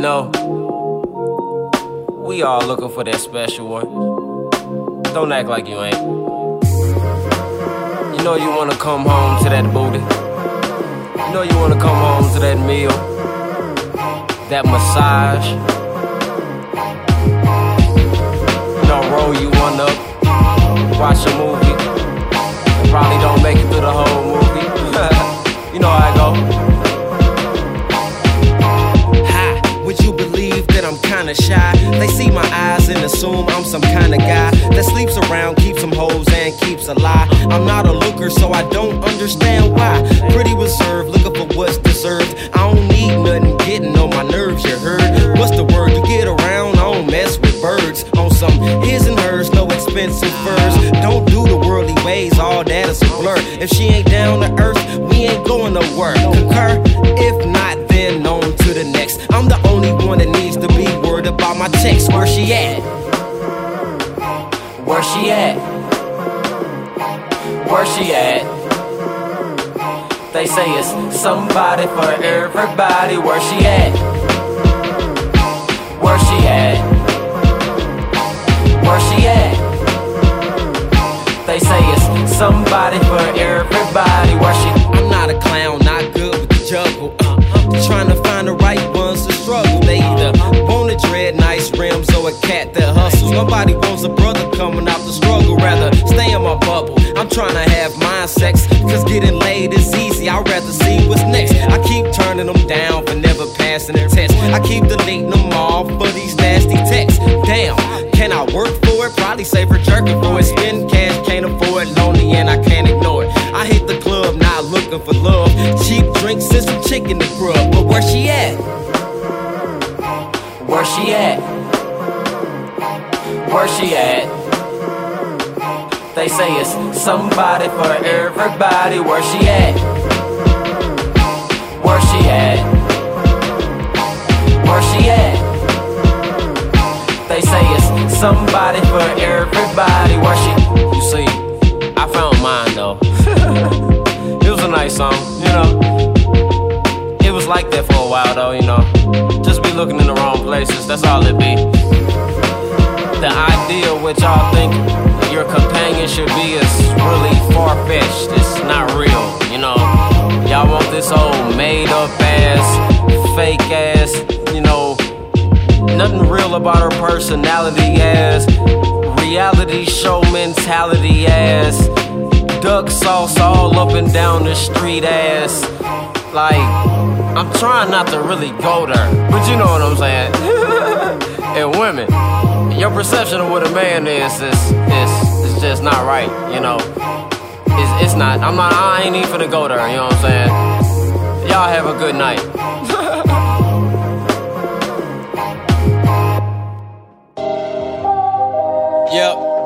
know, we all looking for that special one. Don't act like you ain't. You know you wanna come home to that booty. You know you wanna come home to that meal, that massage. Know, roll you one up, watch a movie. Probably don't make it through the whole kinda shy? They see my eyes and assume I'm some kinda guy that sleeps around, keeps some hoes, and keeps a lie. I'm not a looker, so I don't understand why. Pretty reserved, looking for what's deserved. I don't need nothing, getting on my nerves, you heard? What's the word? You get around, I don't mess with birds. On some his and hers, no expensive furs. Don't do the worldly ways, all that is a blur. If she ain't down to earth, we ain't going to work. Concur? If not, then on to the next. I'm she at? They say it's somebody for everybody. Where she at? Where she at? Where she at? They say it's somebody for everybody. Where she? I'm not a clown, not good with the juggle. Uh, trying to find the right ones to struggle. They either want a dread, nice rims, or a cat that hustles. Nobody have mind sex, cause getting laid is easy. I'd rather see what's next. I keep turning them down for never passing the test. I keep deleting them all for these nasty texts. Damn, can I work for it? Probably safer jerking for it. Spend cash, can't afford. Lonely and I can't ignore it. I hit the club, not looking for love. Cheap drinks and some chicken to grub. But where she at? Where she at? Where she at? They say it's somebody for everybody. Where she at? Where she at? Where she at? They say it's somebody for everybody. Where she? You see, I found mine though. it was a nice song, you know. It was like that for a while though, you know. Just be looking in the wrong places, that's all it be. The idea which y'all think should be is really far fetched. It's not real, you know. Y'all want this old made up ass, fake ass, you know, nothing real about her personality ass, reality show mentality ass, duck sauce all up and down the street ass. Like, I'm trying not to really go there, but you know what I'm saying. and women, your perception of what a man is is is, is just not right, you know. It's, it's not. I'm not. I ain't even finna go there. You know what I'm saying? Y'all have a good night.